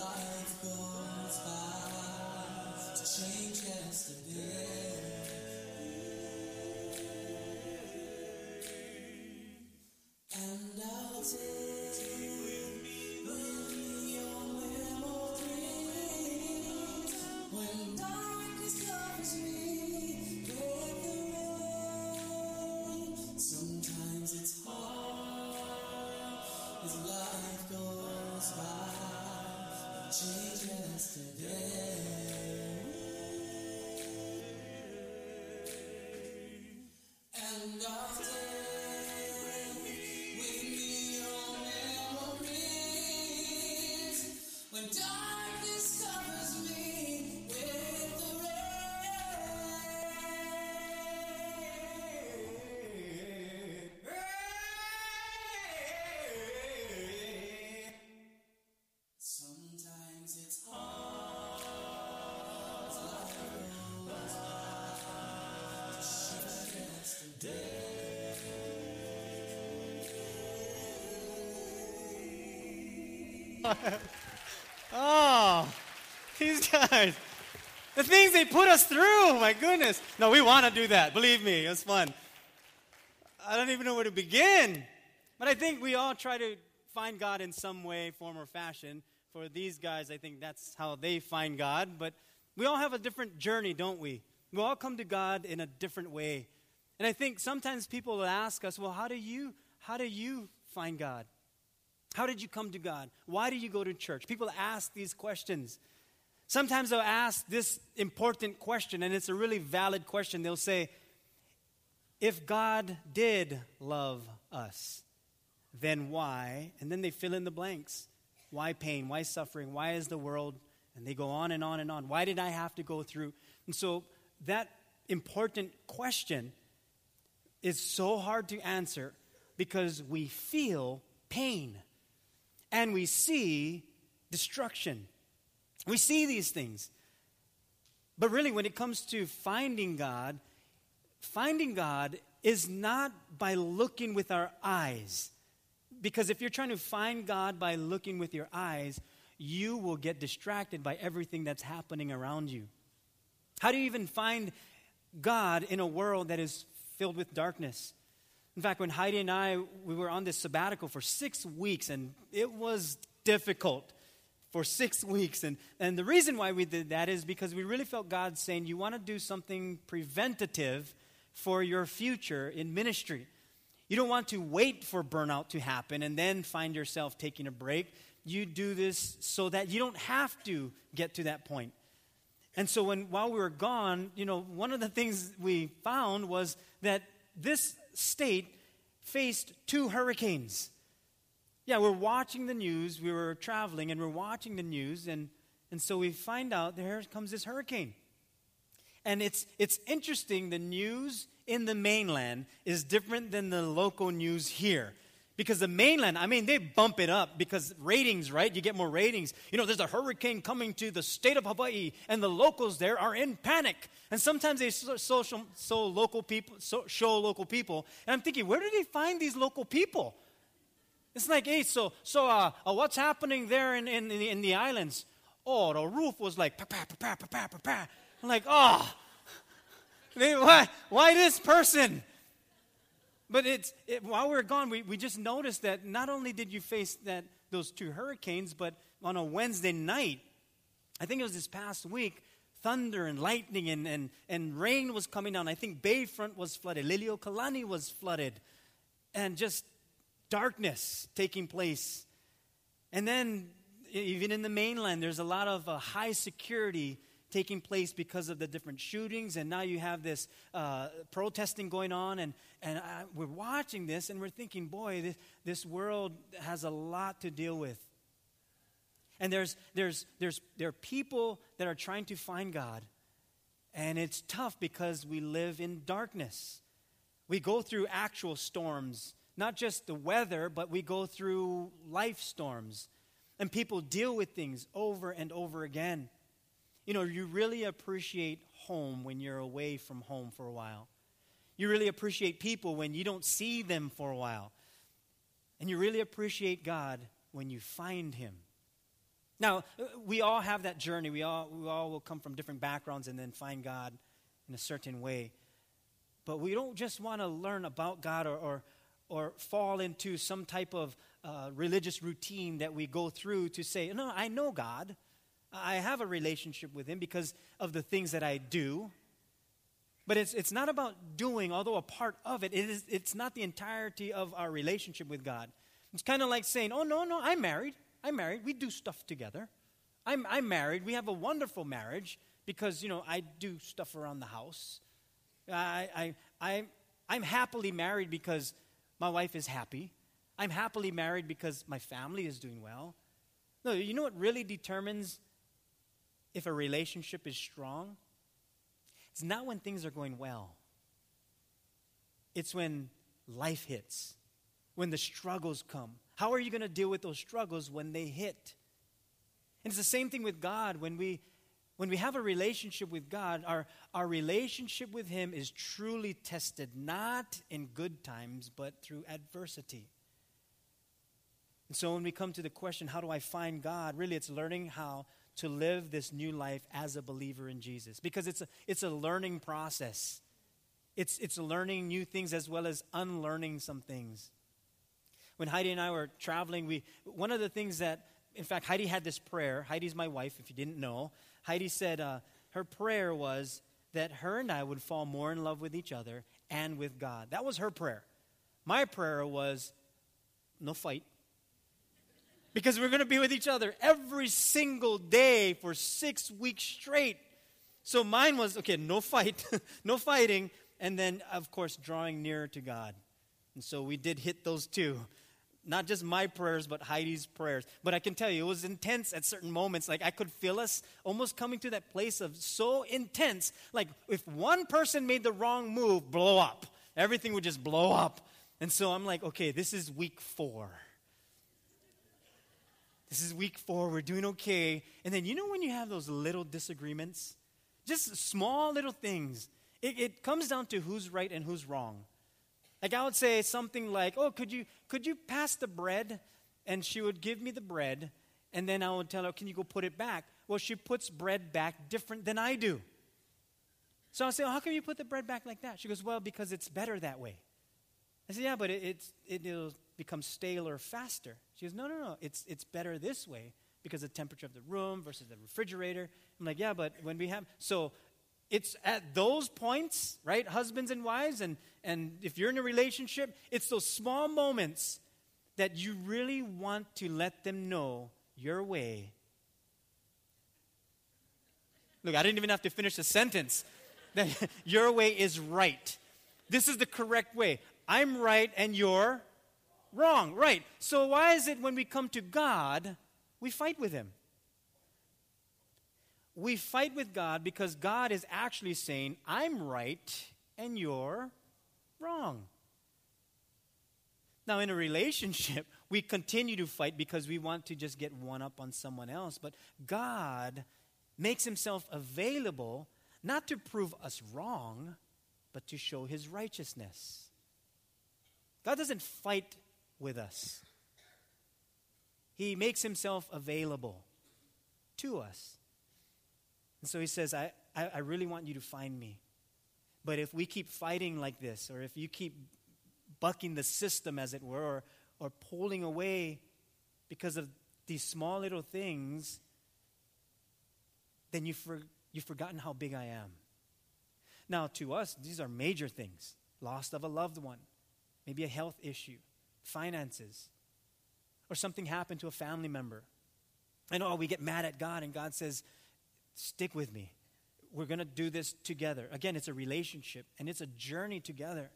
life Oh, these guys. The things they put us through, my goodness. No, we want to do that. Believe me, it's fun. I don't even know where to begin. But I think we all try to find God in some way, form, or fashion. For these guys, I think that's how they find God. But we all have a different journey, don't we? We all come to God in a different way. And I think sometimes people will ask us, well, how do you, how do you find God? How did you come to God? Why do you go to church? People ask these questions. Sometimes they'll ask this important question, and it's a really valid question. They'll say, If God did love us, then why? And then they fill in the blanks. Why pain? Why suffering? Why is the world? And they go on and on and on. Why did I have to go through? And so that important question is so hard to answer because we feel pain and we see destruction. We see these things. But really, when it comes to finding God, finding God is not by looking with our eyes. Because if you're trying to find God by looking with your eyes, you will get distracted by everything that's happening around you. How do you even find God in a world that is filled with darkness? In fact, when Heidi and I we were on this sabbatical for six weeks, and it was difficult for six weeks. And, and the reason why we did that is because we really felt God saying, You want to do something preventative for your future in ministry. You don't want to wait for burnout to happen and then find yourself taking a break. You do this so that you don't have to get to that point. And so when while we were gone, you know, one of the things we found was that this state faced two hurricanes. Yeah, we're watching the news, we were traveling and we're watching the news and and so we find out there comes this hurricane. And it's it's interesting the news in the mainland is different than the local news here. Because the mainland, I mean, they bump it up because ratings, right? You get more ratings. You know, there's a hurricane coming to the state of Hawaii, and the locals there are in panic. And sometimes they social, so local people, so, show local people. And I'm thinking, where do they find these local people? It's like, hey, so, so uh, uh, what's happening there in, in, in, the, in the islands? Oh, the roof was like, pa pa pa pa pa pa pa. I'm like, oh, they, why, why this person? But it's, it, while we are gone, we, we just noticed that not only did you face that, those two hurricanes, but on a Wednesday night, I think it was this past week, thunder and lightning and, and, and rain was coming down. I think Bayfront was flooded, Liliuokalani was flooded, and just darkness taking place. And then, even in the mainland, there's a lot of uh, high security taking place because of the different shootings. And now you have this uh, protesting going on. And, and I, we're watching this and we're thinking, boy, this, this world has a lot to deal with. And there's, there's, there's, there are people that are trying to find God. And it's tough because we live in darkness. We go through actual storms, not just the weather, but we go through life storms. And people deal with things over and over again. You know, you really appreciate home when you're away from home for a while. You really appreciate people when you don't see them for a while. And you really appreciate God when you find Him. Now, we all have that journey. We all, we all will come from different backgrounds and then find God in a certain way. But we don't just want to learn about God or, or, or fall into some type of uh, religious routine that we go through to say, no, I know God. I have a relationship with Him because of the things that I do. But it's, it's not about doing, although a part of it, it is, it's not the entirety of our relationship with God. It's kind of like saying, oh, no, no, I'm married. I'm married. We do stuff together. I'm, I'm married. We have a wonderful marriage because, you know, I do stuff around the house. I, I, I, I'm happily married because my wife is happy. I'm happily married because my family is doing well. No, you know what really determines if a relationship is strong? It's not when things are going well, it's when life hits, when the struggles come. How are you going to deal with those struggles when they hit? And it's the same thing with God. When we, when we have a relationship with God, our, our relationship with Him is truly tested, not in good times, but through adversity. And so when we come to the question, how do I find God? Really, it's learning how to live this new life as a believer in Jesus. Because it's a, it's a learning process. It's, it's learning new things as well as unlearning some things. When Heidi and I were traveling, we, one of the things that, in fact, Heidi had this prayer. Heidi's my wife, if you didn't know. Heidi said uh, her prayer was that her and I would fall more in love with each other and with God. That was her prayer. My prayer was no fight, because we're going to be with each other every single day for six weeks straight. So mine was okay, no fight, no fighting, and then, of course, drawing nearer to God. And so we did hit those two. Not just my prayers, but Heidi's prayers. But I can tell you, it was intense at certain moments. Like I could feel us almost coming to that place of so intense. Like if one person made the wrong move, blow up. Everything would just blow up. And so I'm like, okay, this is week four. This is week four. We're doing okay. And then you know when you have those little disagreements? Just small little things. It, it comes down to who's right and who's wrong. Like I would say something like, "Oh, could you could you pass the bread?" And she would give me the bread, and then I would tell her, "Can you go put it back?" Well, she puts bread back different than I do. So I say, oh, "How come you put the bread back like that?" She goes, "Well, because it's better that way." I said, "Yeah, but it, it, it'll become staler faster." She goes, "No, no, no. It's it's better this way because the temperature of the room versus the refrigerator." I'm like, "Yeah, but when we have so." It's at those points, right, husbands and wives, and, and if you're in a relationship, it's those small moments that you really want to let them know your way. Look, I didn't even have to finish the sentence. That your way is right. This is the correct way. I'm right and you're wrong. Right. So why is it when we come to God, we fight with him? We fight with God because God is actually saying, I'm right and you're wrong. Now, in a relationship, we continue to fight because we want to just get one up on someone else. But God makes himself available not to prove us wrong, but to show his righteousness. God doesn't fight with us, he makes himself available to us. And so he says, I, I, I really want you to find me. But if we keep fighting like this, or if you keep bucking the system, as it were, or, or pulling away because of these small little things, then you, for, You've forgotten how big I am. Now, to us, these are major things loss of a loved one, maybe a health issue, finances, or something happened to a family member. And oh, we get mad at God, and God says, Stick with me. We're going to do this together. Again, it's a relationship, and it's a journey together.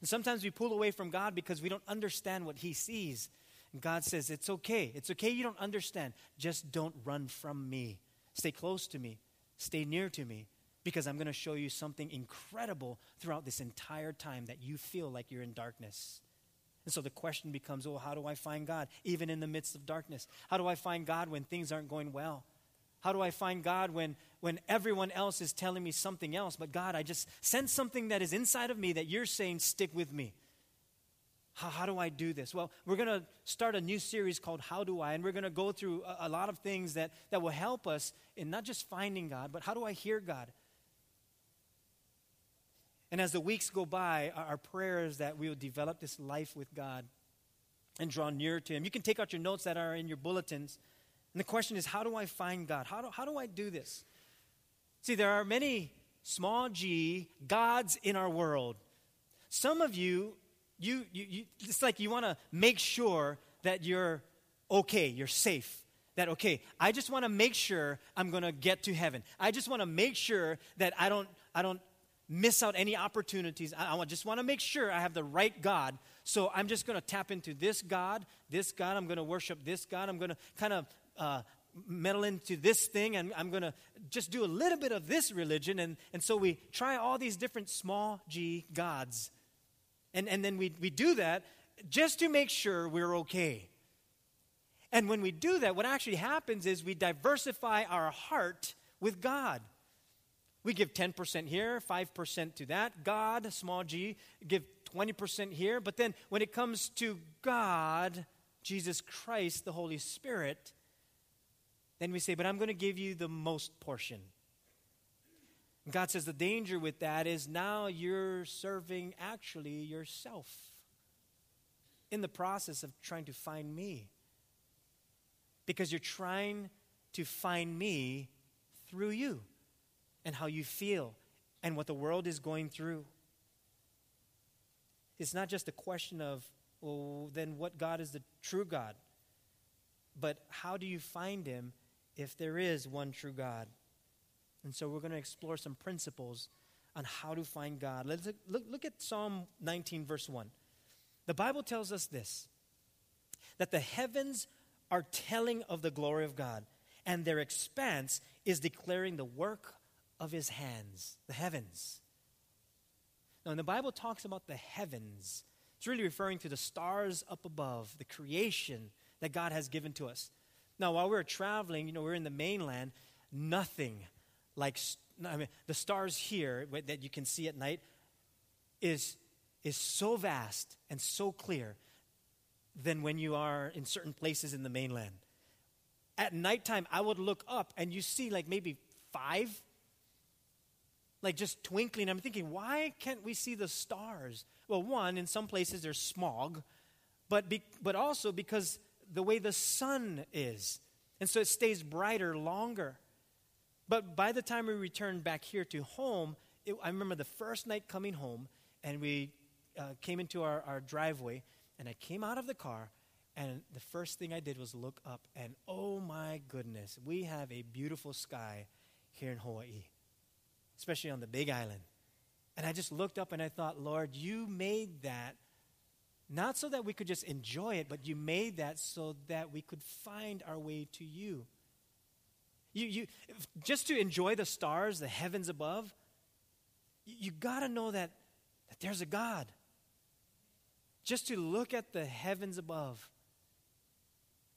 And sometimes we pull away from God because we don't understand what He sees. And God says, It's okay. It's okay you don't understand. Just don't run from me. Stay close to me. Stay near to me because I'm going to show you something incredible throughout this entire time that you feel like you're in darkness. And so the question becomes, oh, how do I find God even in the midst of darkness? How do I find God when things aren't going well? How do I find God when, when everyone else is telling me something else? But God, I just sense something that is inside of me that you're saying, stick with me. How, how do I do this? Well, we're going to start a new series called How Do I? And we're going to go through a, a lot of things that, that will help us in not just finding God, but how do I hear God? And as the weeks go by, our, prayer is that we will develop this life with God and draw near to Him. You can take out your notes that are in your bulletins. And the question is, how do I find God? How do, how do I do this? See, there are many small g gods in our world. Some of you, you, you, you it's like you want to make sure that you're okay, you're safe. That, okay, I just want to make sure I'm going to get to heaven. I just want to make sure that I don't, I don't miss out any opportunities. I, I just want to make sure I have the right God. So I'm just going to tap into this God, this God. I'm going to worship this God. I'm going to kind of uh, meddle into this thing, and I'm going to just do a little bit of this religion. And, and so we try all these different small g gods. And, and then we, we do that just to make sure we're okay. And when we do that, what actually happens is we diversify our heart with God. We give 10% here, 5% to that. God, small g, give 20% here. But then when it comes to God, Jesus Christ, the Holy Spirit, then we say, But I'm going to give you the most portion. And God says the danger with that is now you're serving actually yourself in the process of trying to find me. Because you're trying to find me through you and how you feel and what the world is going through. It's not just a question of, well, then what God is the true God? But how do you find Him if there is one true God? And so we're going to explore some principles on how to find God. Let's look, look at Psalm 19, verse 1. The Bible tells us this that the heavens are telling of the glory of God, and their expanse is declaring the work of his hands, the heavens. Now, when the Bible talks about the heavens, it's really referring to the stars up above, the creation that God has given to us. Now, while we are traveling, you know, we're in the mainland, nothing like I mean, the stars here that you can see at night is, is so vast and so clear than when you are in certain places in the mainland. At nighttime, I would look up and you see like maybe five like just twinkling. I'm thinking, why can't we see the stars? Well, one, in some places there's smog, but, be, but also because the way the sun is. And so it stays brighter longer. But by the time we returned back here to home, it, I remember the first night coming home, and we uh, came into our, our driveway, and I came out of the car, and the first thing I did was look up, and oh my goodness, we have a beautiful sky here in Hawaii especially on the big island. And I just looked up and I thought, Lord, you made that not so that we could just enjoy it, but you made that so that we could find our way to you. You, you just to enjoy the stars, the heavens above, you, you got to know that, that there's a God. Just to look at the heavens above,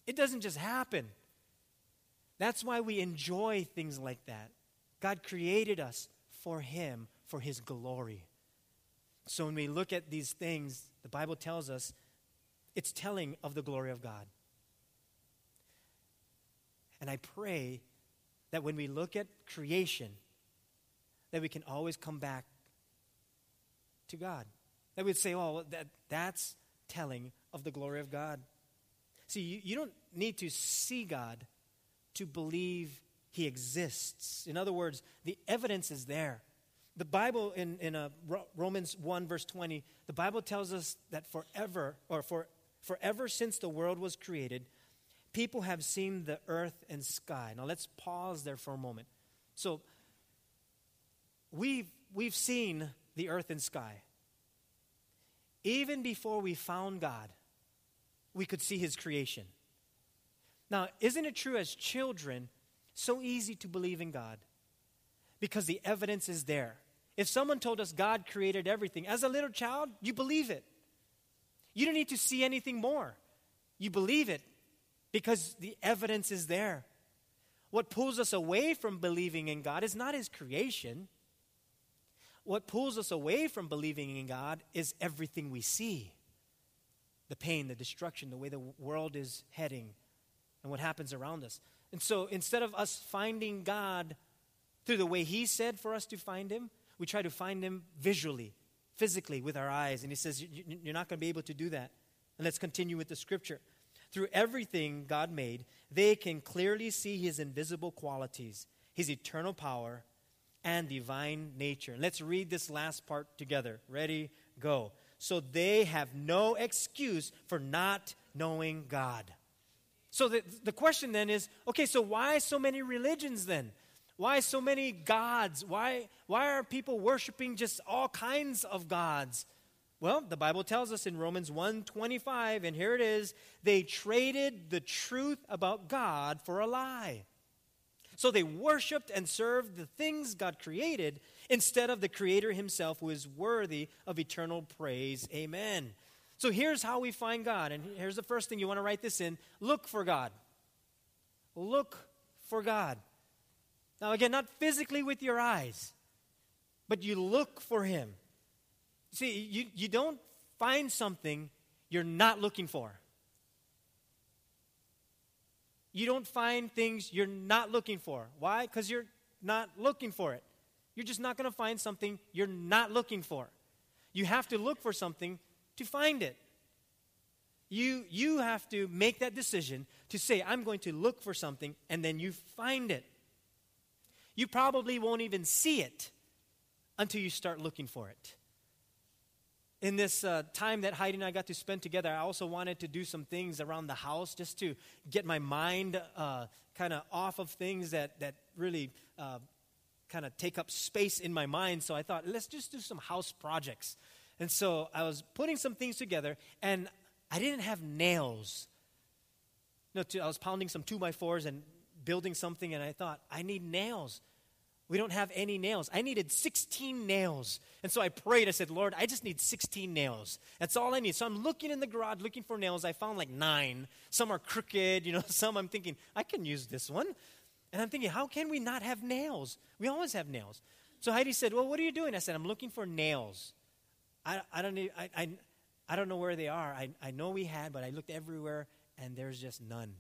it doesn't just happen. That's why we enjoy things like that. God created us for Him, for His glory. So when we look at these things, the Bible tells us it's telling of the glory of God. And I pray that when we look at creation, that we can always come back to God. That we'd say, oh, that, that's telling of the glory of God. See, you, you don't need to see God to believe He exists. In other words, the evidence is there. The Bible in, in uh, Romans 1, verse 20, the Bible tells us that forever, or for, forever since the world was created, people have seen the earth and sky. Now let's pause there for a moment. So, we've, we've seen the earth and sky. Even before we found God, we could see His creation. Now, isn't it true as children, so easy to believe in God? Because the evidence is there. If someone told us God created everything, as a little child, you believe it. You don't need to see anything more. You believe it because the evidence is there. What pulls us away from believing in God is not His creation. What pulls us away from believing in God is everything we see the pain, the destruction, the way the world is heading, and what happens around us. And so instead of us finding God through the way He said for us to find Him, we try to find Him visually, physically, with our eyes. And He says, You're not going to be able to do that. And let's continue with the scripture. Through everything God made, they can clearly see His invisible qualities, His eternal power, and divine nature. Let's read this last part together. Ready? Go. So they have no excuse for not knowing God. So the, the question then is okay, so why so many religions then? Why so many gods? Why, why are people worshiping just all kinds of gods? Well, the Bible tells us in Romans 1:25 and here it is, they traded the truth about God for a lie. So they worshiped and served the things God created instead of the creator himself who is worthy of eternal praise. Amen. So here's how we find God. And here's the first thing you want to write this in look for God. Look for God. Now, again, not physically with your eyes, but you look for Him. See, you, you don't find something you're not looking for. You don't find things you're not looking for. Why? Because you're not looking for it. You're just not going to find something you're not looking for. You have to look for something to find it. You, you have to make that decision to say, I'm going to look for something, and then you find it. You probably won't even see it until you start looking for it. In this uh, time that Heidi and I got to spend together, I also wanted to do some things around the house just to get my mind uh, kind of off of things that, that really uh, kind of take up space in my mind. So I thought, let's just do some house projects. And so I was putting some things together, and I didn't have nails. No, I was pounding some two by fours and building something, and I thought, I need nails. We don't have any nails. I needed 16 nails. And so I prayed. I said, Lord, I just need 16 nails. That's all I need. So I'm looking in the garage looking for nails. I found like nine. Some are crooked, you know, some I'm thinking, I can use this one. And I'm thinking, how can we not have nails? We always have nails. So Heidi said, Well, what are you doing? I said, I'm looking for nails. I, I, don't, I, I, I don't know where they are. I, I know we had, but I looked everywhere and there's just none.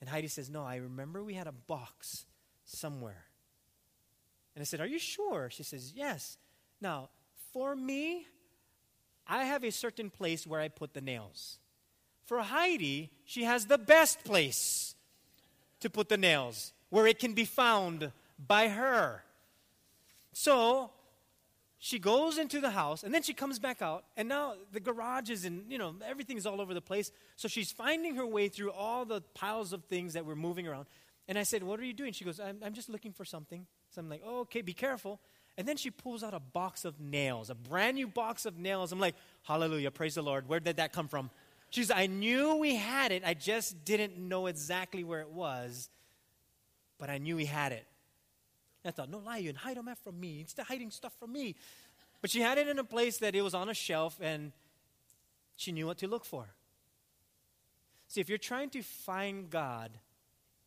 And Heidi says, No, I remember we had a box somewhere. And I said, Are you sure? She says, Yes. Now, for me, I have a certain place where I put the nails. For Heidi, she has the best place to put the nails, where it can be found by her. So she goes into the house and then she comes back out and now the garage is in you know everything's all over the place. So she's finding her way through all the piles of things that were moving around. And i said what are you doing? She goes i'm, I'm just looking for something. So i'm like oh, okay be careful. And then she pulls out a box of nails a brand new box of nails. I'm like hallelujah praise the lord. Where did that come from? She says i knew we had it. I just didn't know exactly where it was but i knew we had it I thought, no lie, you hide them from me. Instead hiding stuff from me. But she had it in a place that it was on a shelf and she knew what to look for. See, if you're trying to find God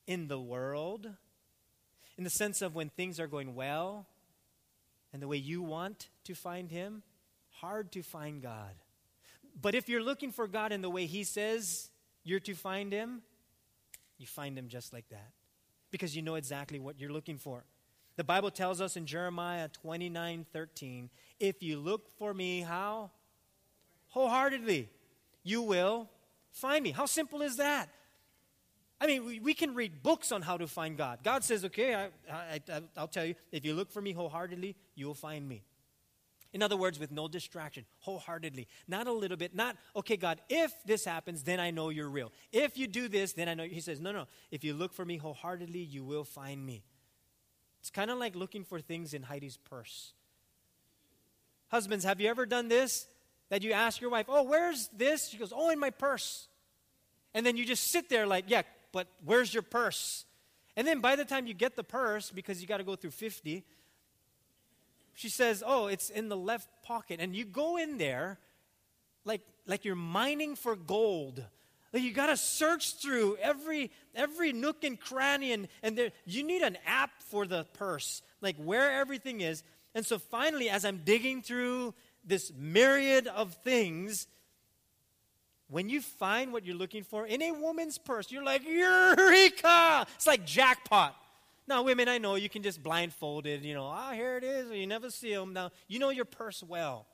in the world, in the sense of when things are going well and the way you want to find Him, hard to find God. But if you're looking for God in the way He says you're to find Him, you find Him just like that because you know exactly what you're looking for. The Bible tells us in Jeremiah 29 13, if you look for me, how? Wholeheartedly, you will find me. How simple is that? I mean, we, we can read books on how to find God. God says, okay, I, I, I, I'll tell you, if you look for me wholeheartedly, you will find me. In other words, with no distraction, wholeheartedly. Not a little bit, not, okay, God, if this happens, then I know you're real. If you do this, then I know. He says, no, no. If you look for me wholeheartedly, you will find me. It's kind of like looking for things in Heidi's purse. Husbands, have you ever done this? That you ask your wife, oh, where's this? She goes, oh, in my purse. And then you just sit there like, yeah, but where's your purse? And then by the time you get the purse, because you got to go through 50, she says, oh, it's in the left pocket. And you go in there like, like you're mining for gold. You got to search through every, every nook and cranny, and, and there, you need an app for the purse, like where everything is. And so finally, as I'm digging through this myriad of things, when you find what you're looking for in a woman's purse, you're like, Eureka! It's like jackpot. Now, women, I know you can just blindfold it, you know, ah, oh, here it is, or you never see them. Now, you know your purse well.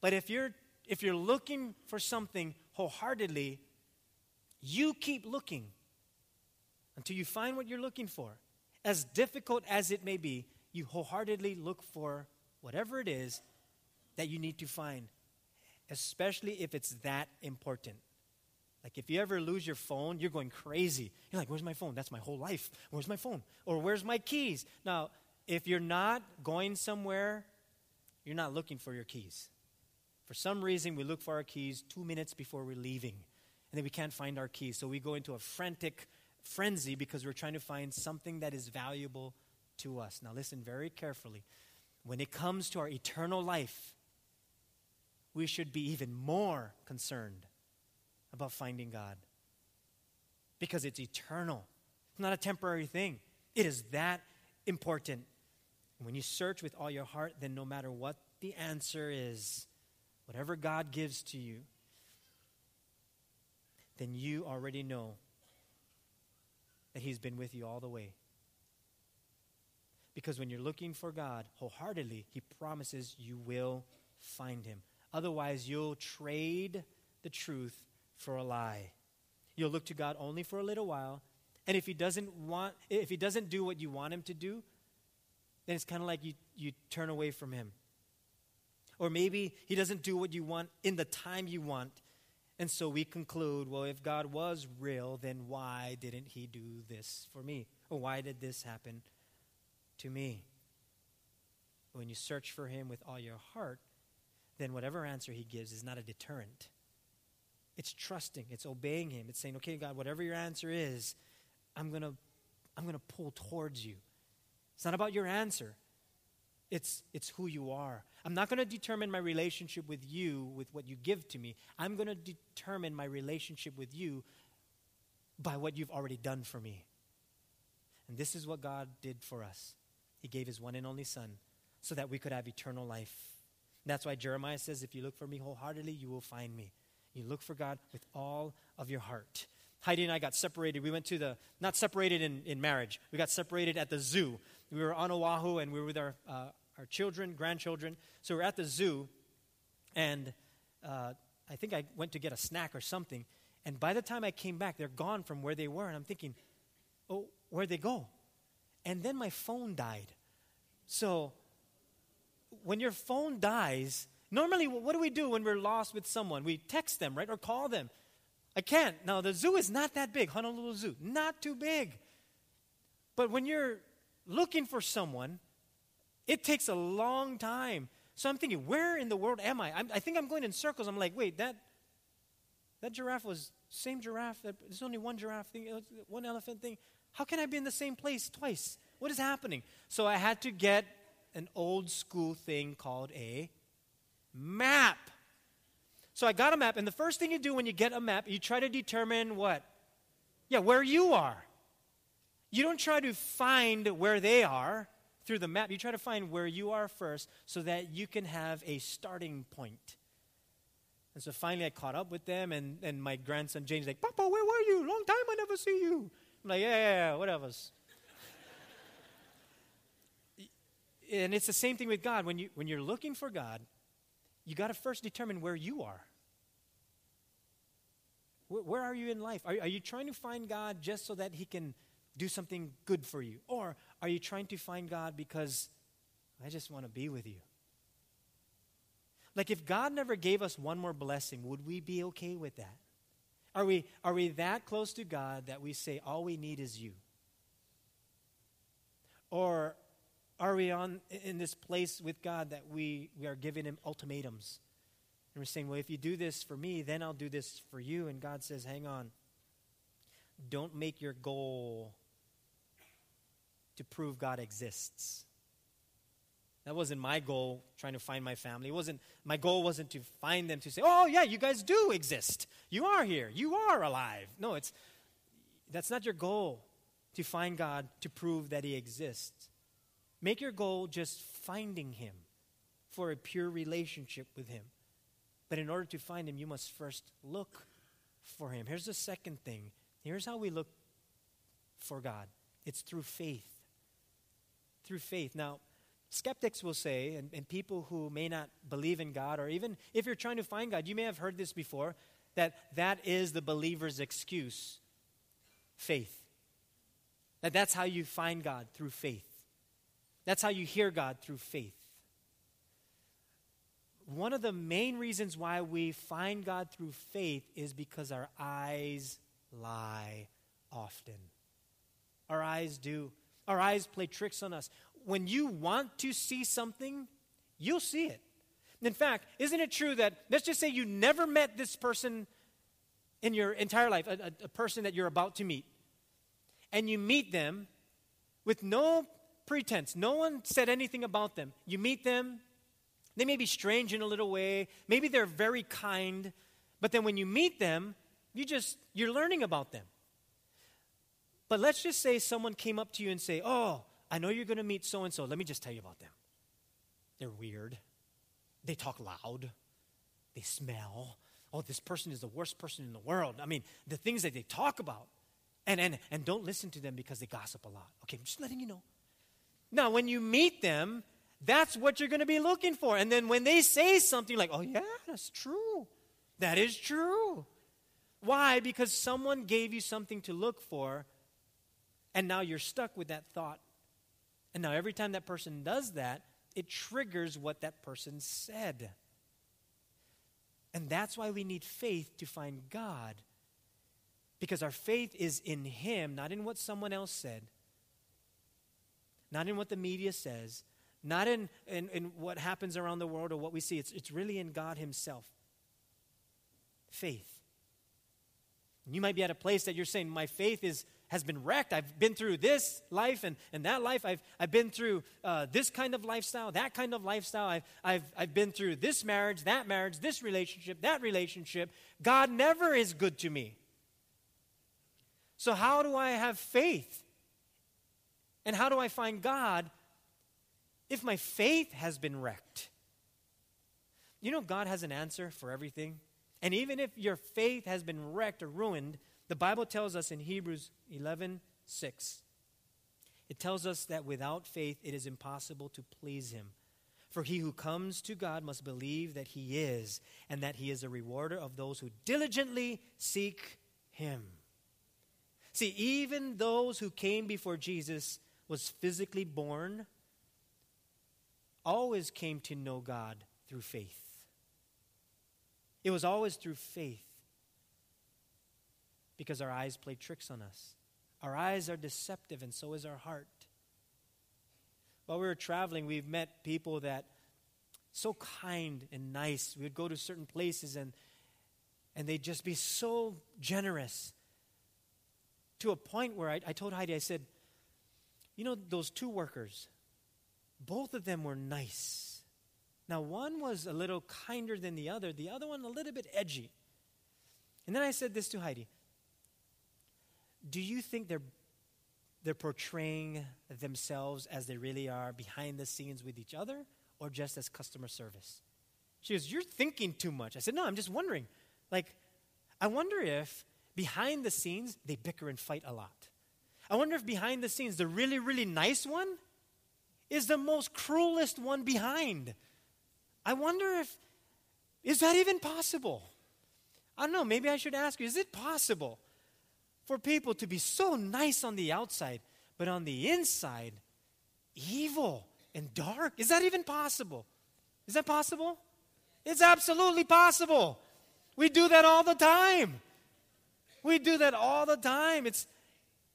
But if you're if you're looking for something wholeheartedly, you keep looking until you find what you're looking for. As difficult as it may be, you wholeheartedly look for whatever it is that you need to find especially if it's that important. Like if you ever lose your phone, you're going crazy. You're like, where's my phone? That's my whole life. Where's my phone? Or where's my keys? Now, if you're not going somewhere, you're not looking for your keys. For some reason, we look for our keys two minutes before we're leaving, and then we can't find our keys. So we go into a frantic frenzy because we're trying to find something that is valuable to us. Now, listen very carefully. When it comes to our eternal life, we should be even more concerned about finding God because it's eternal. It's not a temporary thing. It is that important. when you search with all your heart, then no matter what the answer is, whatever God gives to you, then you already know that He's been with you all the way. Because when you're looking for God wholeheartedly, He promises you will find Him. Otherwise, you'll trade the truth for a lie. You'll look to God only for a little while, and if he doesn't want if he doesn't do what you want him to do, then it's kind of like you, you turn away from him. Or maybe he doesn't do what you want in the time you want. And so we conclude, well, if God was real, then why didn't he do this for me? Or why did this happen to me? When you search for him with all your heart, then whatever answer he gives is not a deterrent. It's trusting, it's obeying him. It's saying, okay, God, whatever your answer is, I'm going to I'm going to pull towards you. It's not about your answer. It's it's who you are. I'm not going to determine my relationship with you with what you give to me. I'm going to determine my relationship with you by what you've already done for me. And this is what God did for us. He gave his one and only son so that we could have eternal life. That's why Jeremiah says, If you look for me wholeheartedly, you will find me. You look for God with all of your heart. Heidi and I got separated. We went to the, not separated in, in marriage, we got separated at the zoo. We were on Oahu and we were with our, uh, our children, grandchildren. So we're at the zoo, and uh, I think I went to get a snack or something. And by the time I came back, they're gone from where they were. And I'm thinking, oh, where'd they go? And then my phone died. So when your phone dies, normally what do we do when we're lost with someone? We text them, right? Or call them. I can't. Now, the zoo is not that big, Honolulu Zoo, not too big. But when you're looking for someone, it takes a long time. So I'm thinking, where in the world am I? I'm, i think I'm going in circles. I'm like, wait, that that giraffe was same giraffe. There's only one giraffe thing, uh, one elephant thing. How can I be in the same place twice? What is happening? So I had to get an old school thing called a map. So I got a map, and the first thing you do when you get a map, you try to determine what? Yeah, where you are. You don't try to find where they are through the map. You try to find where you are first so that you can have a starting point. And so finally I caught up with them, and, and my grandson James like, Papa, where were you? Long time I never see you. I'm like, yeah, yeah, yeah whatever and it's the same thing with God. When, you, when you're looking for God, you got to first determine where you are. Where, where are you in life? Are, are you trying to find God just so that He can do something good for you? Or are you trying to find God because I just want to be with you? Like, if God never gave us one more blessing, would we be okay with that? Are we, are we that close to God that we say, all we need is you? Or are we on, in this place with God that we, we are giving Him ultimatums? And we're saying, well, if you do this for me, then I'll do this for you. And God says, hang on. Don't make your goal to prove God exists. That wasn't my goal trying to find my family. It wasn't my goal wasn't to find them to say, "Oh yeah, you guys do exist. You are here. You are alive." No, it's that's not your goal to find God to prove that he exists. Make your goal just finding him for a pure relationship with him. But in order to find him, you must first look for him. Here's the second thing. Here's how we look for God. It's through faith. Through faith. Now, skeptics will say, and, and, people who may not believe in God, or even if you're trying to find God, you may have heard this before, that that is the believer's excuse faith. That that's how you find God through faith. That's how you hear God through faith. One of the main reasons why we find God through faith is because our eyes lie often. Our eyes do. Our eyes play tricks on us when you want to see something, you'll see it. In fact, isn't it true that, let's just say you never met this person in your entire life, a, a, person that you're about to meet, and you meet them with no pretense, no one said anything about them. You meet them, they may be strange in a little way, maybe they're very kind, but then when you meet them, you just, you're learning about them. But let's just say someone came up to you and say, Oh, I know you're going to meet so and so. Let me just tell you about them. They're weird. They talk loud. They smell. Oh, this person is the worst person in the world. I mean, the things that they talk about. And, and, and don't listen to them because they gossip a lot. Okay, I'm just letting you know. Now, when you meet them, that's what you're going to be looking for. And then when they say something like, oh, yeah, that's true. That is true. Why? Because someone gave you something to look for, and now you're stuck with that thought and now, every time that person does that, it triggers what that person said. And that's why we need faith to find God. Because our faith is in Him, not in what someone else said, not in what the media says, not in, in, in what happens around the world or what we see. It's, it's really in God Himself. Faith. And you might be at a place that you're saying, My faith is has been wrecked. I've been through this life and, and that life. I've, I've been through uh, this kind of lifestyle, that kind of lifestyle. I've, I've, I've been through this marriage, that marriage, this relationship, that relationship. God never is good to me. So, how do I have faith? And how do I find God if my faith has been wrecked? You know, God has an answer for everything. And even if your faith has been wrecked or ruined, the Bible tells us in Hebrews 11 6, it tells us that without faith it is impossible to please Him. For he who comes to God must believe that He is, and that He is a rewarder of those who diligently seek Him. See, even those who came before Jesus was physically born always came to know God through faith. It was always through faith because our eyes play tricks on us. Our eyes are deceptive, and so is our heart. While we were traveling, we've met people that so kind and nice. We would go to certain places and and they'd just be so generous to a point where I, I told Heidi, I said, you know, those two workers, both of them were nice. Now, one was a little kinder than the other, the other one a little bit edgy. And then I said this to Heidi do you think they're, they're portraying themselves as they really are behind the scenes with each other or just as customer service? She goes, You're thinking too much. I said, No, I'm just wondering. Like, I wonder if behind the scenes they bicker and fight a lot. I wonder if behind the scenes the really, really nice one is the most cruelest one behind. I wonder if, is that even possible? I don't know, maybe I should ask you is it possible for people to be so nice on the outside, but on the inside, evil and dark? Is that even possible? Is that possible? It's absolutely possible. We do that all the time. We do that all the time. It's,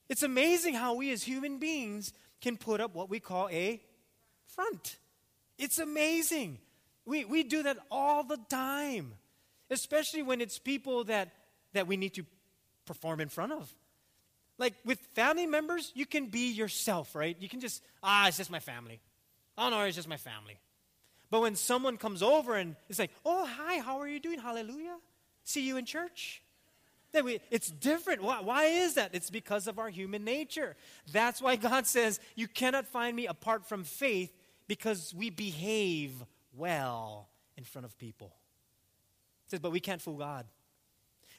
it's amazing how we as human beings can put up what we call a front. It's amazing. We, we do that all the time, especially when it's people that, that we need to perform in front of. Like with family members, you can be yourself, right? You can just, ah, it's just my family. Oh, no, it's just my family. But when someone comes over and it's like, oh, hi, how are you doing? Hallelujah. See you in church. Then we, it's different. Why, why is that? It's because of our human nature. That's why God says, you cannot find me apart from faith because we behave well in front of people. He says, but we can't fool God.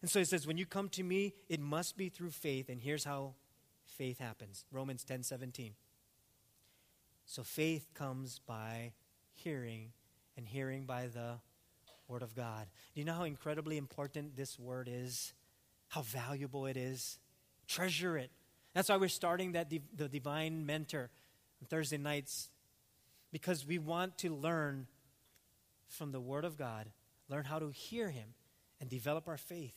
And so he says, when you come to me, it must be through faith. And here's how faith happens Romans 10 17. So faith comes by hearing, and hearing by the Word of God. Do you know how incredibly important this Word is? How valuable it is? Treasure it. That's why we're starting that div- the Divine Mentor on Thursday nights, because we want to learn from the Word of God, learn how to hear Him, and develop our faith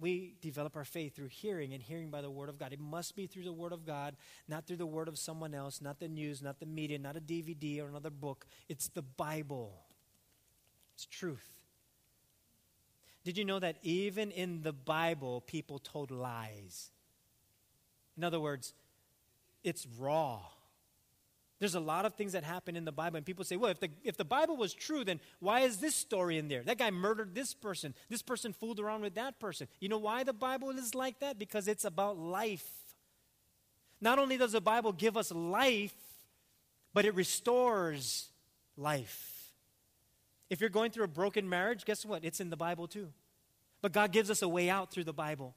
we develop our faith through hearing and hearing by the Word of God. It must be through the Word of God, not through the Word of someone else, not the news, not the media, not a DVD or another book. It's the Bible, it's truth. Did you know that even in the Bible, people told lies? In other words, it's raw. There's a lot of things that happen in the Bible, and people say, well, if the, if the Bible was true, then why is this story in there? That guy murdered this person. This person fooled around with that person. You know why the Bible is like that? Because it's about life. Not only does the Bible give us life, but it restores life. If you're going through a broken marriage, guess what? It's in the Bible too. But God gives us a way out through the Bible.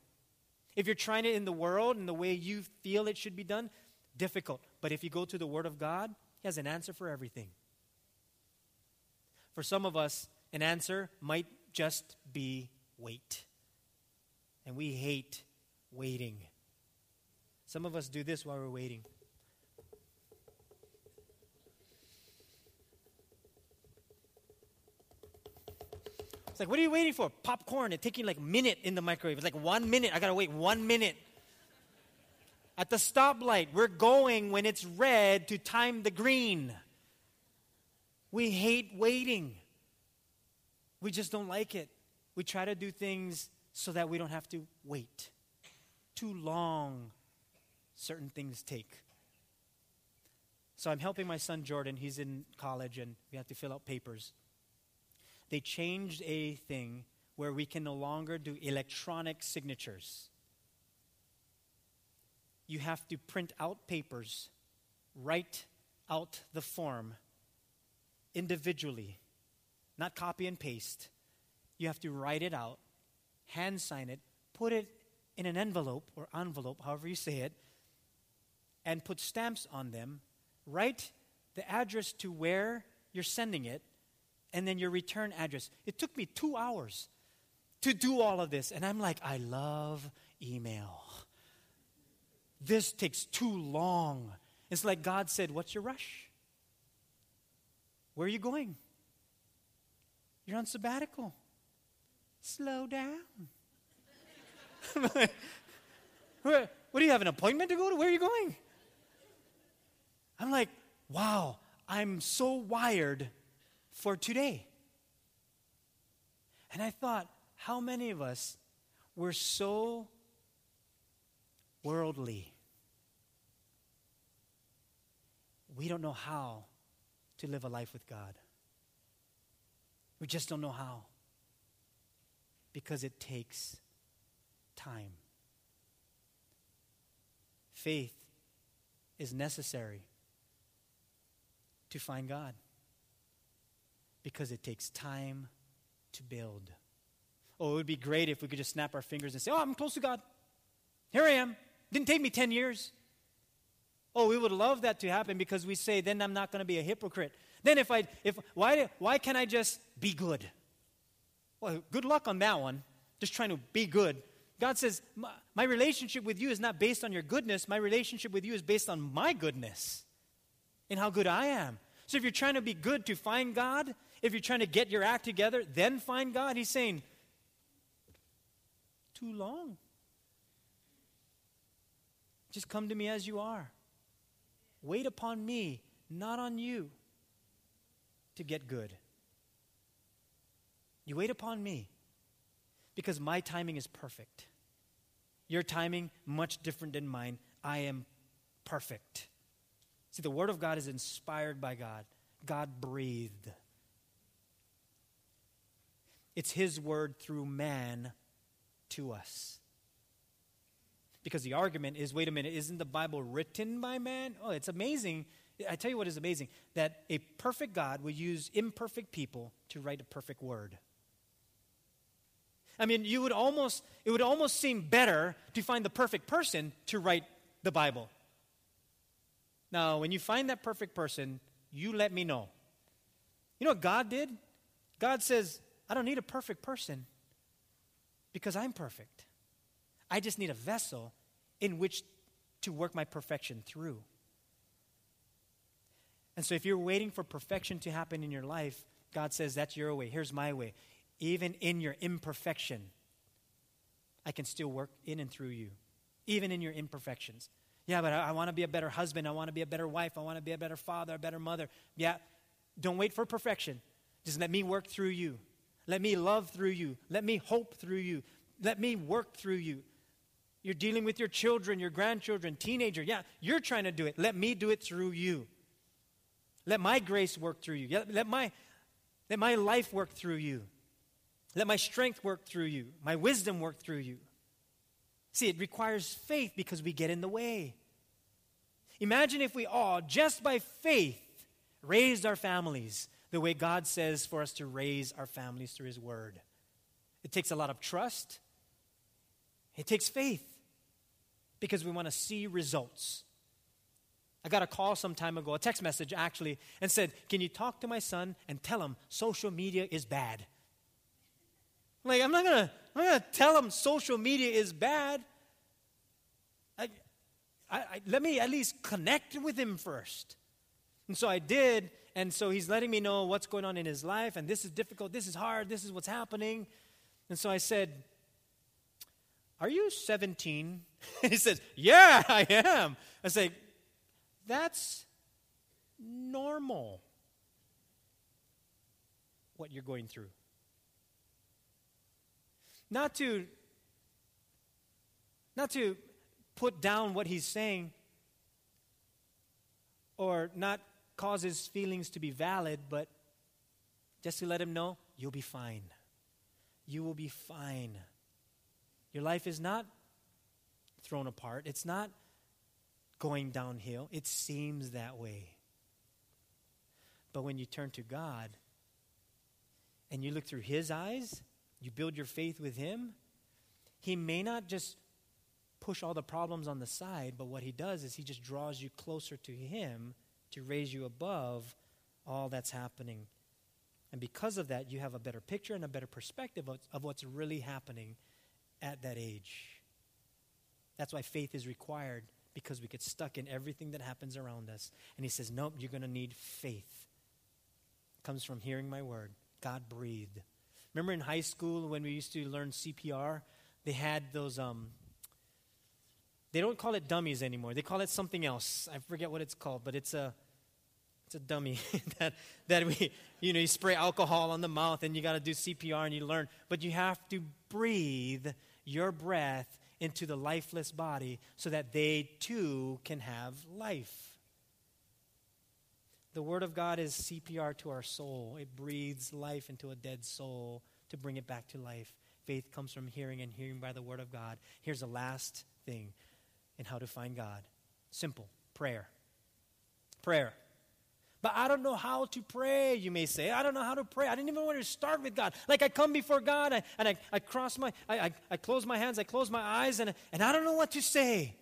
If you're trying it in the world and the way you feel it should be done, difficult. But if you go to the Word of God, He has an answer for everything. For some of us, an answer might just be wait. And we hate waiting. Some of us do this while we're waiting. It's like, what are you waiting for? Popcorn. It's taking like a minute in the microwave. It's like one minute. I gotta wait one minute. At the stoplight, we're going when it's red to time the green. We hate waiting. We just don't like it. We try to do things so that we don't have to wait. Too long, certain things take. So I'm helping my son Jordan. He's in college and we have to fill out papers. They changed a thing where we can no longer do electronic signatures you have to print out papers, write out the form individually, not copy and paste. You have to write it out, hand sign it, put it in an envelope or envelope, however you say it, and put stamps on them. Write the address to where you're sending it, and then your return address. It took me two hours to do all of this, and I'm like, I love email. This takes too long. It's like God said, What's your rush? Where are you going? You're on sabbatical. Slow down. what, do you have an appointment to go to? Where are you going? I'm like, wow, I'm so wired for today. And I thought, how many of us were so worldly. We don't know how to live a life with God. We just don't know how. Because it takes time. Faith is necessary to find God because it takes time to build. Oh, it would be great if we could just snap our fingers and say, Oh, I'm close to God. Here I am. Didn't take me 10 years. Oh, we would love that to happen because we say, then I'm not going to be a hypocrite. Then if I, if, why, why can't I just be good? Well, good luck on that one. Just trying to be good. God says, my, my relationship with you is not based on your goodness. My relationship with you is based on my goodness and how good I am. So if you're trying to be good to find God, if you're trying to get your act together, then find God, He's saying, too long. Just come to me as you are. Wait upon me, not on you, to get good. You wait upon me because my timing is perfect. Your timing, much different than mine. I am perfect. See, the Word of God is inspired by God, God breathed. It's His Word through man to us. Because the argument is wait a minute, isn't the Bible written by man? Oh, it's amazing. I tell you what is amazing that a perfect God will use imperfect people to write a perfect word. I mean, you would almost, it would almost seem better to find the perfect person to write the Bible. Now, when you find that perfect person, you let me know. You know what God did? God says, I don't need a perfect person because I'm perfect. I just need a vessel in which to work my perfection through. And so, if you're waiting for perfection to happen in your life, God says, That's your way. Here's my way. Even in your imperfection, I can still work in and through you, even in your imperfections. Yeah, but I, I want to be a better husband. I want to be a better wife. I want to be a better father, a better mother. Yeah, don't wait for perfection. Just let me work through you. Let me love through you. Let me hope through you. Let me work through you. You're dealing with your children, your grandchildren, teenager. Yeah, you're trying to do it. Let me do it through you. Let my grace work through you. Let my, let my life work through you. Let my strength work through you. My wisdom work through you. See, it requires faith because we get in the way. Imagine if we all, just by faith, raised our families the way God says for us to raise our families through His Word. It takes a lot of trust, it takes faith because we want to see results. I got a call some time ago, a text message actually, and said, Can you talk to my son and tell him social media is bad? Like, I'm not gonna, I'm gonna tell him social media is bad. I, I, I, let me at least connect with him first. And so I did, and so he's letting me know what's going on in his life, and this is difficult, this is hard, this is what's happening. And so I said, Are you 17? he says, Yeah, I am. I say, That's normal what you're going through. Not to not to put down what he's saying or not cause his feelings to be valid, but just to let him know you'll be fine. You will be fine. Your life is not thrown apart, it's not going downhill. It seems that way. But when you turn to God and you look through His eyes, you build your faith with Him, He may not just push all the problems on the side, but what He does is He just draws you closer to Him to raise you above all that's happening. And because of that, you have a better picture and a better perspective of, of what's really happening at that age. That's why faith is required because we get stuck in everything that happens around us. And he says, Nope, you're going to need faith. It comes from hearing my word. God breathed. Remember in high school when we used to learn CPR? They had those, um, they don't call it dummies anymore. They call it something else. I forget what it's called, but it's a, it's a dummy that, that we, you know, you spray alcohol on the mouth and you got to do CPR and you learn. But you have to breathe your breath into the lifeless body so that they too can have life. The Word of God is CPR to our soul. It breathes life into a dead soul to bring it back to life. Faith comes from hearing, and hearing by the Word of God. Here's the last thing in how to find God simple prayer. Prayer. But I don't know how to pray, you may say. I don't know how to pray. I didn't even want to start with God. Like I come before God I, and I, I cross my, I, I, I close my hands, I close my eyes, and, and I don't know what to say.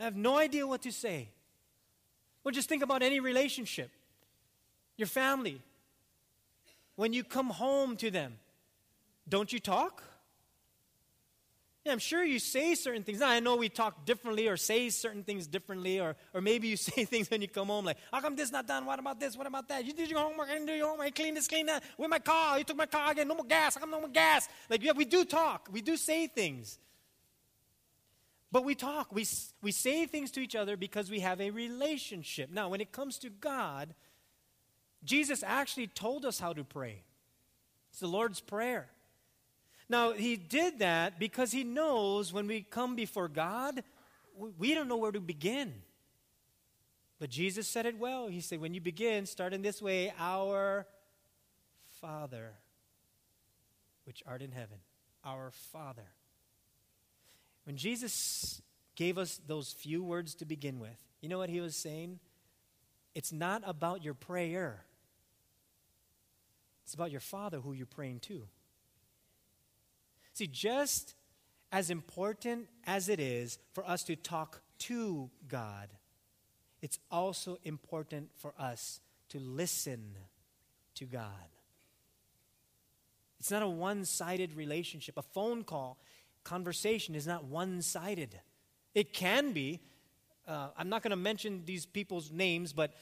I have no idea what to say. Well, just think about any relationship, your family. when you come home to them, don't you talk? Yeah, I'm sure you say certain things. Now, I know we talk differently or say certain things differently, or, or maybe you say things when you come home like, how come this not done? What about this? What about that? You did your homework, I didn't do your homework, clean this, clean that. Where's my car? You took my car again, no more gas. How come no more gas? Like, yeah, we do talk. We do say things. But we talk. We, we say things to each other because we have a relationship. Now, when it comes to God, Jesus actually told us how to pray. It's the Lord's Prayer. Now, He did that because He knows when we come before God, we don't know where to begin. But Jesus said it well. He said, when you begin, start in this way Our Father, which art in heaven. Our Father. When Jesus gave us those few words to begin with, you know what He was saying? It's not about your prayer. It's about your Father who you're praying to. See, just as important as it is for us to talk to God, it's also important for us to listen to God. It's not a one sided relationship. A phone call, conversation is not one sided. It can be. Uh, I'm not going to mention these people's names, but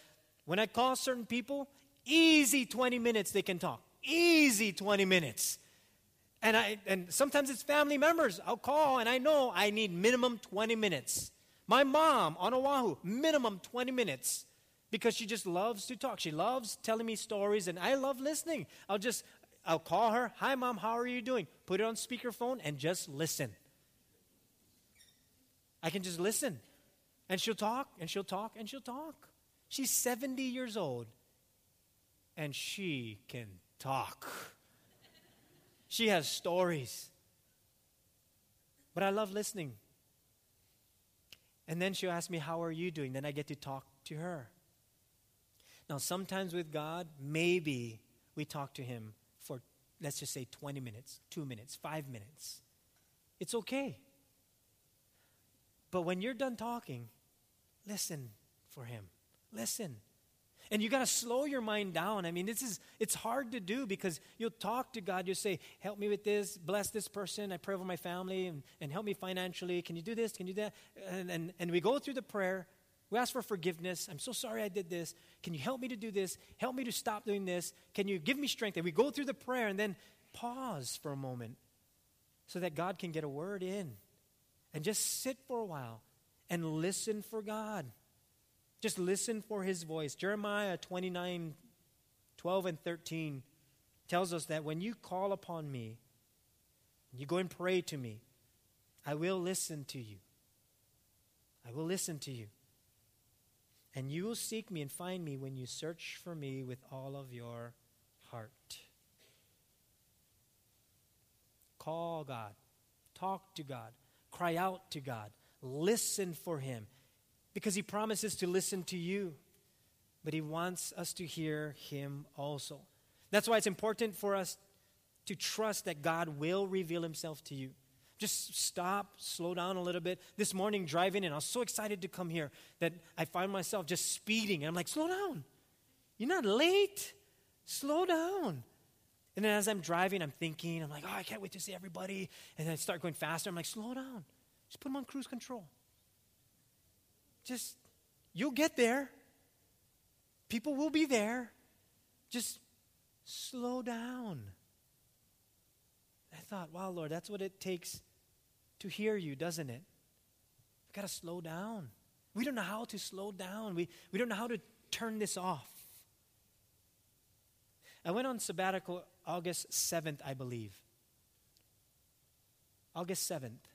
when I call certain people, Easy 20 minutes they can talk. Easy 20 minutes. And, I, and sometimes it's family members. I'll call and I know I need minimum 20 minutes. My mom on Oahu, minimum 20 minutes because she just loves to talk. She loves telling me stories and I love listening. I'll just, I'll call her. Hi, mom, how are you doing? Put it on speakerphone and just listen. I can just listen. And she'll talk and she'll talk and she'll talk. She's 70 years old and she can talk. She has stories. But I love listening. And then she'll ask me, How are you doing? Then I get to talk to her. Now, sometimes with God, maybe we talk to Him for, let's just say, 20 minutes, two minutes, five minutes. It's okay. But when you're done talking, listen for Him. Listen. And you got to slow your mind down. I mean, this is it's hard to do because you'll talk to God, you'll say, "Help me with this, bless this person, I pray over my family and, and help me financially. Can you do this? Can you do that?" And, and and we go through the prayer. We ask for forgiveness. I'm so sorry I did this. Can you help me to do this? Help me to stop doing this. Can you give me strength? And we go through the prayer and then pause for a moment so that God can get a word in. And just sit for a while and listen for God. Just listen for his voice. Jeremiah 29 12 and 13 tells us that when you call upon me, you go and pray to me, I will listen to you. I will listen to you. And you will seek me and find me when you search for me with all of your heart. Call God, talk to God, cry out to God, listen for Him because he promises to listen to you, but he wants us to hear him also. That's why it's important for us to trust that God will reveal himself to you. Just stop, slow down a little bit. This morning, driving in, I was so excited to come here that I find myself just speeding. And I'm like, slow down. You're not late. Slow down. And then as I'm driving, I'm thinking, I'm like, oh, I can't wait to see everybody. And then I start going faster. I'm like, slow down. Just put them on cruise control. Just, you'll get there. People will be there. Just slow down. I thought, wow, Lord, that's what it takes to hear you, doesn't it? We've got to slow down. We don't know how to slow down, we, we don't know how to turn this off. I went on sabbatical August 7th, I believe. August 7th.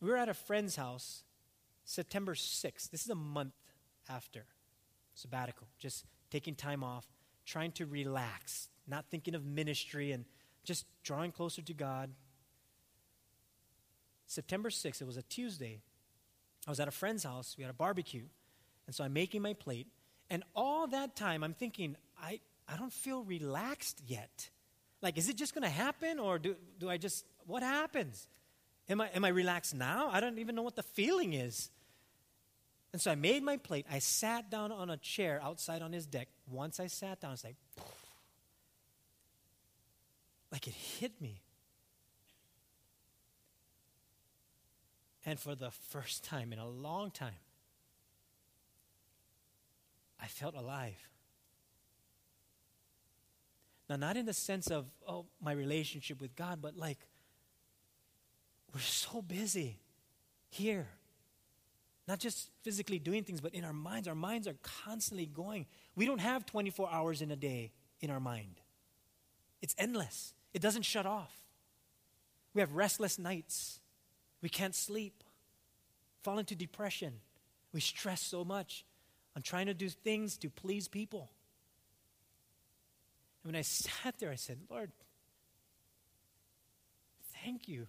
We were at a friend's house September 6th, this is a month after sabbatical, just taking time off, trying to relax, not thinking of ministry and just drawing closer to God. September 6th, it was a Tuesday. I was at a friend's house. We had a barbecue. And so I'm making my plate. And all that time, I'm thinking, I, I don't feel relaxed yet. Like, is it just going to happen? Or do, do I just, what happens? Am I, am I relaxed now? I don't even know what the feeling is. And so I made my plate. I sat down on a chair outside on his deck. Once I sat down, it's like, like it hit me. And for the first time in a long time, I felt alive. Now, not in the sense of, oh, my relationship with God, but like, we're so busy here. Not just physically doing things, but in our minds. Our minds are constantly going. We don't have 24 hours in a day in our mind, it's endless, it doesn't shut off. We have restless nights, we can't sleep, fall into depression, we stress so much on trying to do things to please people. And when I sat there, I said, Lord, thank you.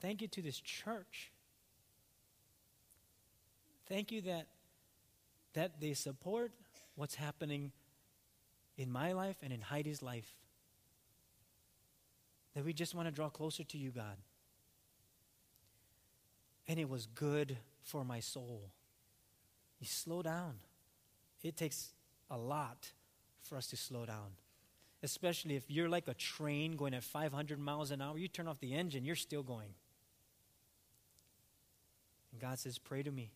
Thank you to this church. Thank you that, that they support what's happening in my life and in Heidi's life. That we just want to draw closer to you, God. And it was good for my soul. You slow down. It takes a lot for us to slow down. Especially if you're like a train going at 500 miles an hour, you turn off the engine, you're still going. And God says, Pray to me.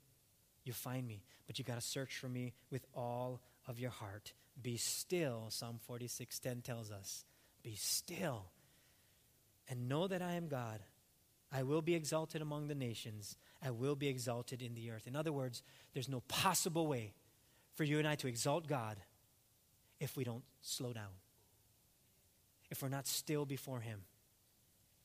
You find me, but you got to search for me with all of your heart. Be still, Psalm 46:10 tells us. Be still and know that I am God. I will be exalted among the nations. I will be exalted in the earth. In other words, there's no possible way for you and I to exalt God if we don't slow down, if we're not still before Him.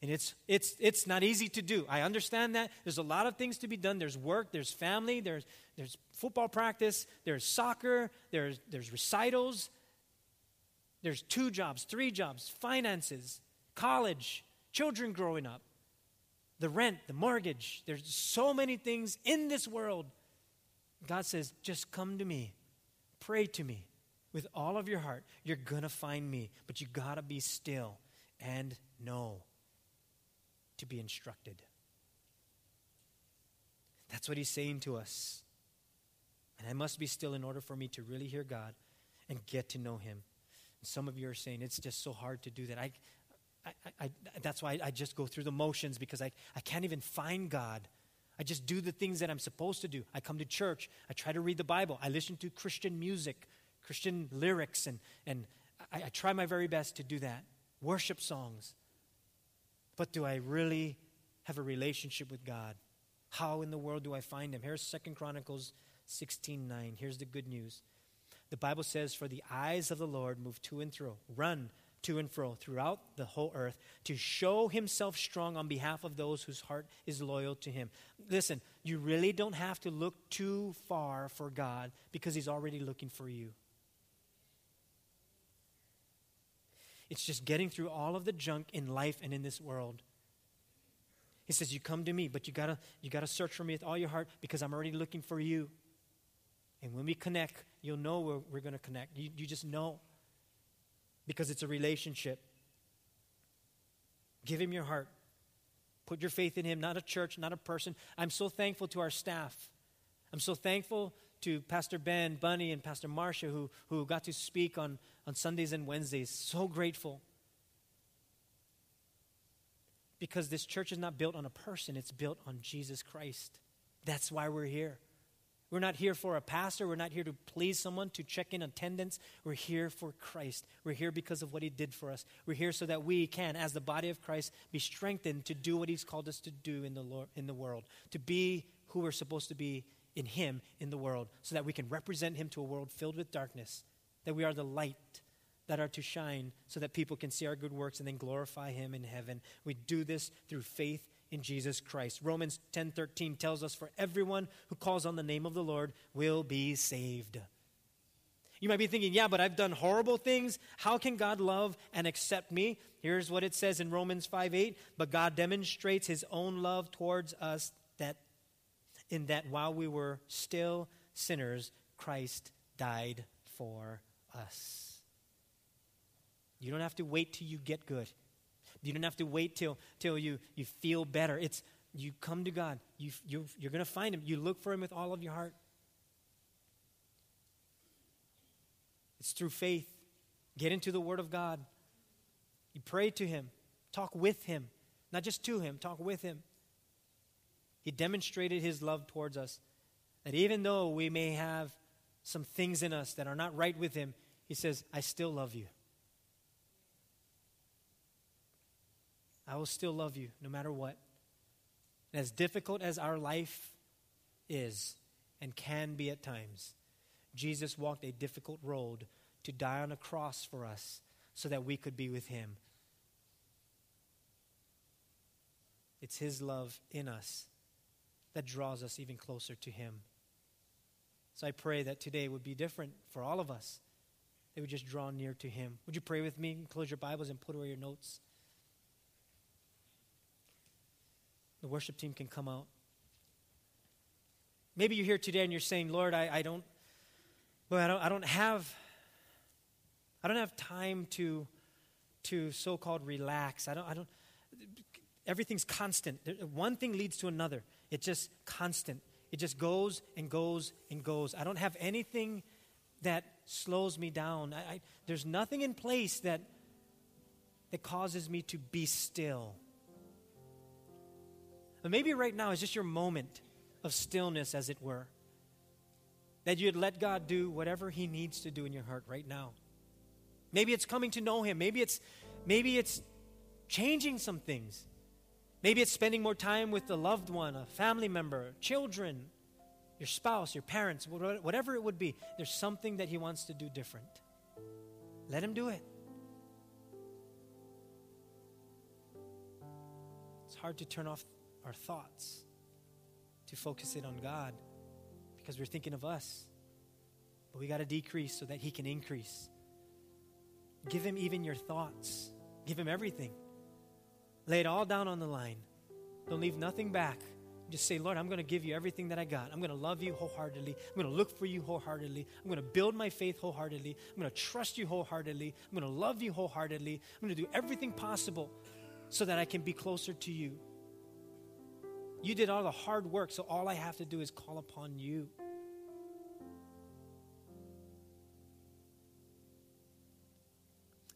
And it's, it's, it's not easy to do. I understand that. There's a lot of things to be done. There's work, there's family, there's, there's football practice, there's soccer, there's, there's recitals, there's two jobs, three jobs, finances, college, children growing up, the rent, the mortgage. There's so many things in this world. God says, just come to me, pray to me with all of your heart. You're going to find me, but you got to be still and know to be instructed. That's what he's saying to us. And I must be still in order for me to really hear God and get to know him. And some of you are saying it's just so hard to do that. I, I, I, that's why I just go through the motions because I, I can't even find God. I just do the things that I'm supposed to do. I come to church. I try to read the Bible. I listen to Christian music, Christian lyrics, and, and I, I try my very best to do that. Worship songs. But do I really have a relationship with God? How in the world do I find him? Here's Second Chronicles 16 9. Here's the good news. The Bible says, For the eyes of the Lord move to and fro, run to and fro throughout the whole earth to show himself strong on behalf of those whose heart is loyal to him. Listen, you really don't have to look too far for God because he's already looking for you. It's just getting through all of the junk in life and in this world. He says, You come to me, but you gotta, you gotta search for me with all your heart because I'm already looking for you. And when we connect, you'll know where we're gonna connect. You, you just know because it's a relationship. Give him your heart. Put your faith in him, not a church, not a person. I'm so thankful to our staff. I'm so thankful to Pastor Ben, Bunny, and Pastor Marcia who, who got to speak on, on Sundays and Wednesdays. So grateful. Because this church is not built on a person, it's built on Jesus Christ. That's why we're here. We're not here for a pastor. We're not here to please someone, to check in attendance. We're here for Christ. We're here because of what He did for us. We're here so that we can, as the body of Christ, be strengthened to do what He's called us to do in the, Lord, in the world, to be who we're supposed to be in Him in the world, so that we can represent Him to a world filled with darkness, that we are the light that are to shine so that people can see our good works and then glorify him in heaven. We do this through faith in Jesus Christ. Romans 10:13 tells us for everyone who calls on the name of the Lord will be saved. You might be thinking, "Yeah, but I've done horrible things. How can God love and accept me?" Here's what it says in Romans 5 8. "But God demonstrates his own love towards us that in that while we were still sinners, Christ died for us." You don't have to wait till you get good. You don't have to wait till, till you, you feel better. It's you come to God. You, you, you're going to find Him. You look for Him with all of your heart. It's through faith. Get into the Word of God. You pray to Him, talk with Him, not just to Him, talk with Him. He demonstrated His love towards us. That even though we may have some things in us that are not right with Him, He says, I still love you. I will still love you no matter what. And as difficult as our life is and can be at times, Jesus walked a difficult road to die on a cross for us so that we could be with Him. It's His love in us that draws us even closer to Him. So I pray that today would be different for all of us. They would just draw near to Him. Would you pray with me? Close your Bibles and put away your notes. The worship team can come out. Maybe you're here today and you're saying, Lord, I, I don't, well, I don't, I don't have, I don't have time to, to so-called relax. I don't, I don't, everything's constant. One thing leads to another. It's just constant. It just goes and goes and goes. I don't have anything that slows me down. I, I, there's nothing in place that, that causes me to be still. But maybe right now is just your moment of stillness, as it were. That you'd let God do whatever He needs to do in your heart right now. Maybe it's coming to know Him. Maybe it's, maybe it's changing some things. Maybe it's spending more time with a loved one, a family member, children, your spouse, your parents, whatever it would be. There's something that He wants to do different. Let Him do it. It's hard to turn off our thoughts to focus it on God because we're thinking of us. But we got to decrease so that He can increase. Give Him even your thoughts, give Him everything. Lay it all down on the line. Don't leave nothing back. Just say, Lord, I'm going to give you everything that I got. I'm going to love you wholeheartedly. I'm going to look for you wholeheartedly. I'm going to build my faith wholeheartedly. I'm going to trust you wholeheartedly. I'm going to love you wholeheartedly. I'm going to do everything possible so that I can be closer to you. You did all the hard work, so all I have to do is call upon you.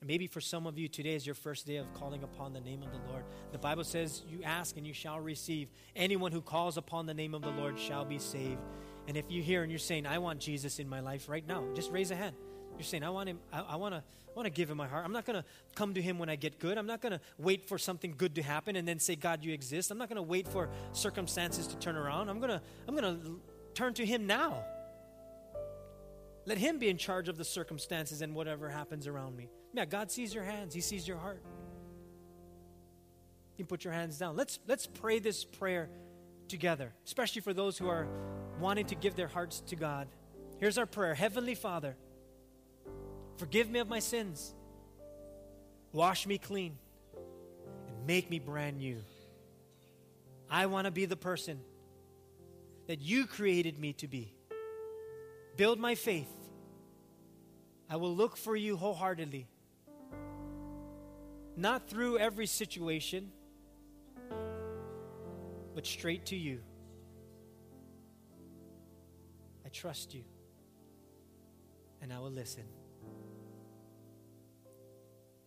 Maybe for some of you, today is your first day of calling upon the name of the Lord. The Bible says, You ask and you shall receive. Anyone who calls upon the name of the Lord shall be saved. And if you're here and you're saying, I want Jesus in my life right now, just raise a hand. You're saying, I want him, I, I want to I want to give him my heart. I'm not going to come to him when I get good. I'm not going to wait for something good to happen and then say, God, you exist. I'm not going to wait for circumstances to turn around. I'm going to I'm going to turn to him now. Let him be in charge of the circumstances and whatever happens around me. Yeah, God sees your hands. He sees your heart. You put your hands down. Let's let's pray this prayer together, especially for those who are wanting to give their hearts to God. Here's our prayer. Heavenly Father, forgive me of my sins. Wash me clean and make me brand new. I want to be the person that you created me to be. Build my faith. I will look for you wholeheartedly not through every situation, but straight to you. I trust you, and I will listen.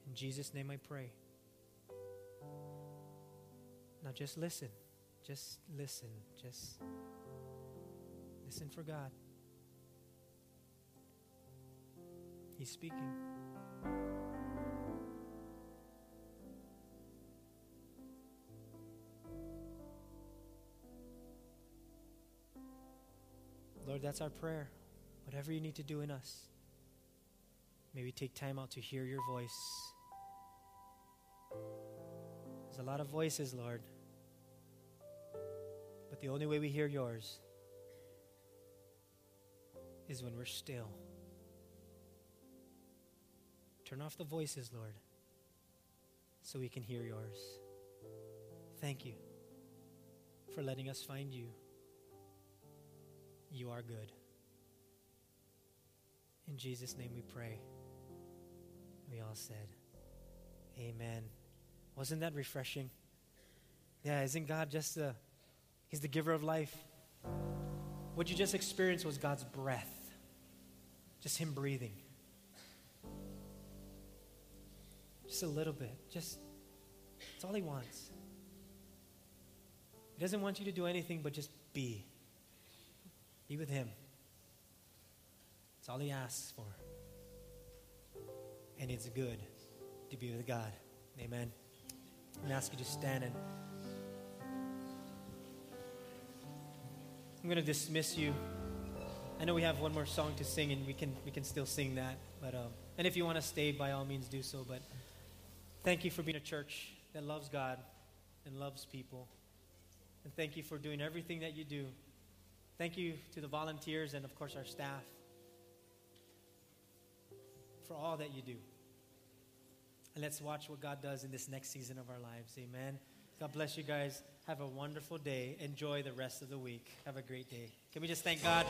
In Jesus' name I pray. Now just listen. Just listen. Just listen for God. He's speaking. Lord, that's our prayer. Whatever you need to do in us, may we take time out to hear your voice. There's a lot of voices, Lord. But the only way we hear yours is when we're still. Turn off the voices, Lord, so we can hear yours. Thank you for letting us find you. You are good. In Jesus' name we pray. We all said, Amen. Wasn't that refreshing? Yeah, isn't God just the, He's the giver of life? What you just experienced was God's breath, just Him breathing. Just a little bit. Just, it's all He wants. He doesn't want you to do anything but just be. Be with Him. That's all He asks for. And it's good to be with God. Amen. To ask you to stand and I'm going to dismiss you. I know we have one more song to sing, and we can we can still sing that. But um, and if you want to stay, by all means, do so. But thank you for being a church that loves God and loves people, and thank you for doing everything that you do. Thank you to the volunteers and of course our staff for all that you do. And let's watch what God does in this next season of our lives. Amen. God bless you guys. Have a wonderful day. Enjoy the rest of the week. Have a great day. Can we just thank God?